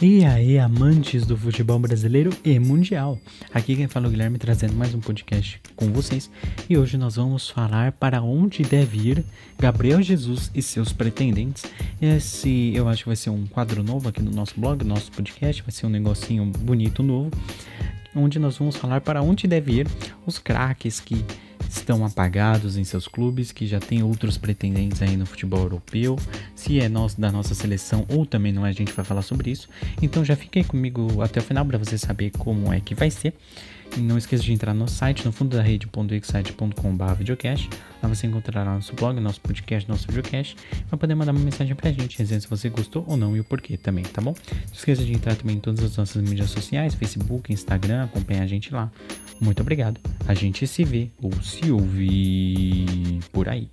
E aí, amantes do futebol brasileiro e mundial. Aqui quem fala é o Guilherme trazendo mais um podcast com vocês. E hoje nós vamos falar para onde deve ir Gabriel Jesus e seus pretendentes. Esse eu acho que vai ser um quadro novo aqui no nosso blog, no nosso podcast, vai ser um negocinho bonito novo, onde nós vamos falar para onde deve ir os craques que estão apagados em seus clubes, que já tem outros pretendentes aí no futebol europeu, se é nosso, da nossa seleção ou também não é, a gente vai falar sobre isso. Então já fiquem comigo até o final para você saber como é que vai ser. E não esqueça de entrar no site, no fundo da rede.excite.com.br videocast. Lá você encontrará nosso blog, nosso podcast, nosso videocast. Vai poder mandar uma mensagem pra gente, dizendo se você gostou ou não e o porquê também, tá bom? Não esqueça de entrar também em todas as nossas mídias sociais, Facebook, Instagram, acompanhar a gente lá. Muito obrigado. A gente se vê ou se ouve por aí.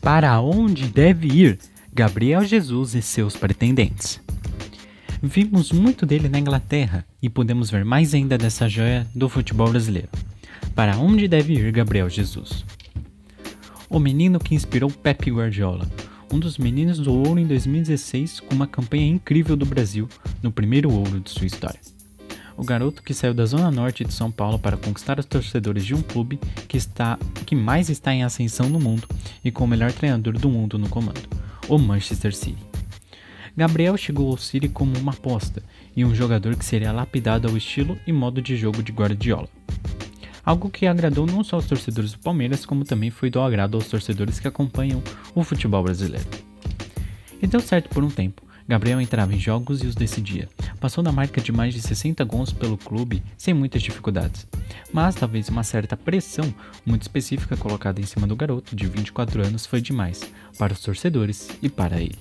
Para onde deve ir Gabriel Jesus e seus pretendentes? Vimos muito dele na Inglaterra e podemos ver mais ainda dessa joia do futebol brasileiro. Para onde deve ir Gabriel Jesus? O menino que inspirou Pep Guardiola, um dos meninos do ouro em 2016 com uma campanha incrível do Brasil no primeiro ouro de sua história. O garoto que saiu da zona norte de São Paulo para conquistar os torcedores de um clube que, está, que mais está em ascensão no mundo e com o melhor treinador do mundo no comando, o Manchester City. Gabriel chegou ao City como uma aposta e um jogador que seria lapidado ao estilo e modo de jogo de Guardiola algo que agradou não só aos torcedores do Palmeiras, como também foi do agrado aos torcedores que acompanham o futebol brasileiro. E deu certo por um tempo. Gabriel entrava em jogos e os decidia. Passou da marca de mais de 60 gols pelo clube sem muitas dificuldades. Mas talvez uma certa pressão muito específica colocada em cima do garoto de 24 anos foi demais para os torcedores e para ele.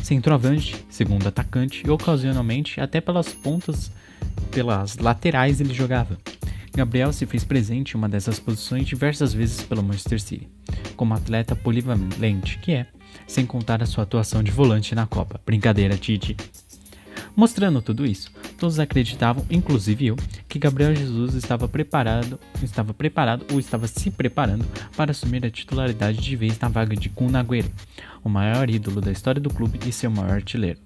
Centroavante, segundo atacante e ocasionalmente até pelas pontas, pelas laterais ele jogava. Gabriel se fez presente em uma dessas posições diversas vezes pelo Manchester City, como atleta polivalente que é, sem contar a sua atuação de volante na Copa. Brincadeira, Tite. Mostrando tudo isso, todos acreditavam, inclusive eu, que Gabriel Jesus estava preparado, estava preparado ou estava se preparando para assumir a titularidade de vez na vaga de Kun Agüero, o maior ídolo da história do clube e seu maior artilheiro.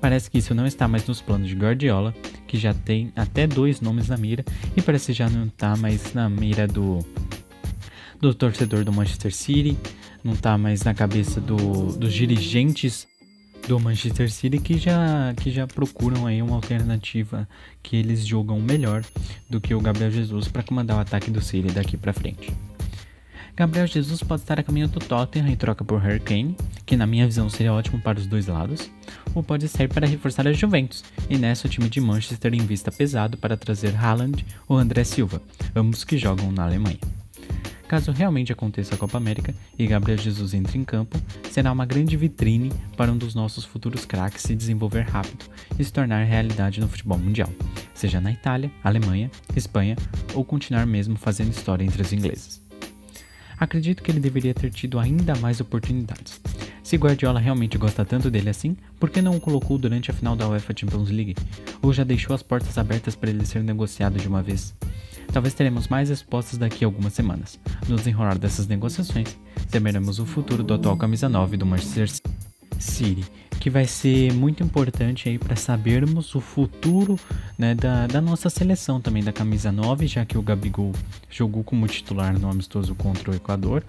Parece que isso não está mais nos planos de Guardiola, que já tem até dois nomes na mira, e parece já não está mais na mira do, do torcedor do Manchester City, não está mais na cabeça do, dos dirigentes do Manchester City que já, que já procuram aí uma alternativa que eles jogam melhor do que o Gabriel Jesus para comandar o ataque do City daqui para frente. Gabriel Jesus pode estar a caminho do Tottenham em troca por Harry Kane, que na minha visão seria ótimo para os dois lados, ou pode sair para reforçar a Juventus, e nessa o time de Manchester invista pesado para trazer Haaland ou André Silva, ambos que jogam na Alemanha. Caso realmente aconteça a Copa América e Gabriel Jesus entre em campo, será uma grande vitrine para um dos nossos futuros craques se desenvolver rápido e se tornar realidade no futebol mundial, seja na Itália, Alemanha, Espanha ou continuar mesmo fazendo história entre os ingleses. Acredito que ele deveria ter tido ainda mais oportunidades. Se Guardiola realmente gosta tanto dele assim, por que não o colocou durante a final da UEFA Champions League? Ou já deixou as portas abertas para ele ser negociado de uma vez? Talvez teremos mais respostas daqui a algumas semanas. No desenrolar dessas negociações, saberemos o futuro do atual camisa 9 do Manchester City que vai ser muito importante aí para sabermos o futuro né, da, da, nossa seleção também, da camisa 9, já que o Gabigol jogou como titular no amistoso contra o Equador.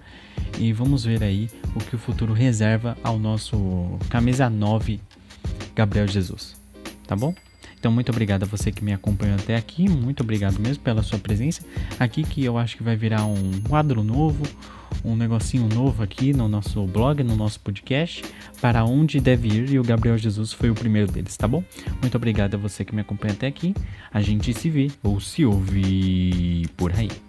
E vamos ver aí o que o futuro reserva ao nosso camisa 9, Gabriel Jesus. Tá bom? Então, muito obrigado a você que me acompanhou até aqui. Muito obrigado mesmo pela sua presença. Aqui que eu acho que vai virar um quadro novo, um negocinho novo aqui no nosso blog, no nosso podcast, para onde deve ir. E o Gabriel Jesus foi o primeiro deles, tá bom? Muito obrigado a você que me acompanha até aqui. A gente se vê ou se ouve por aí.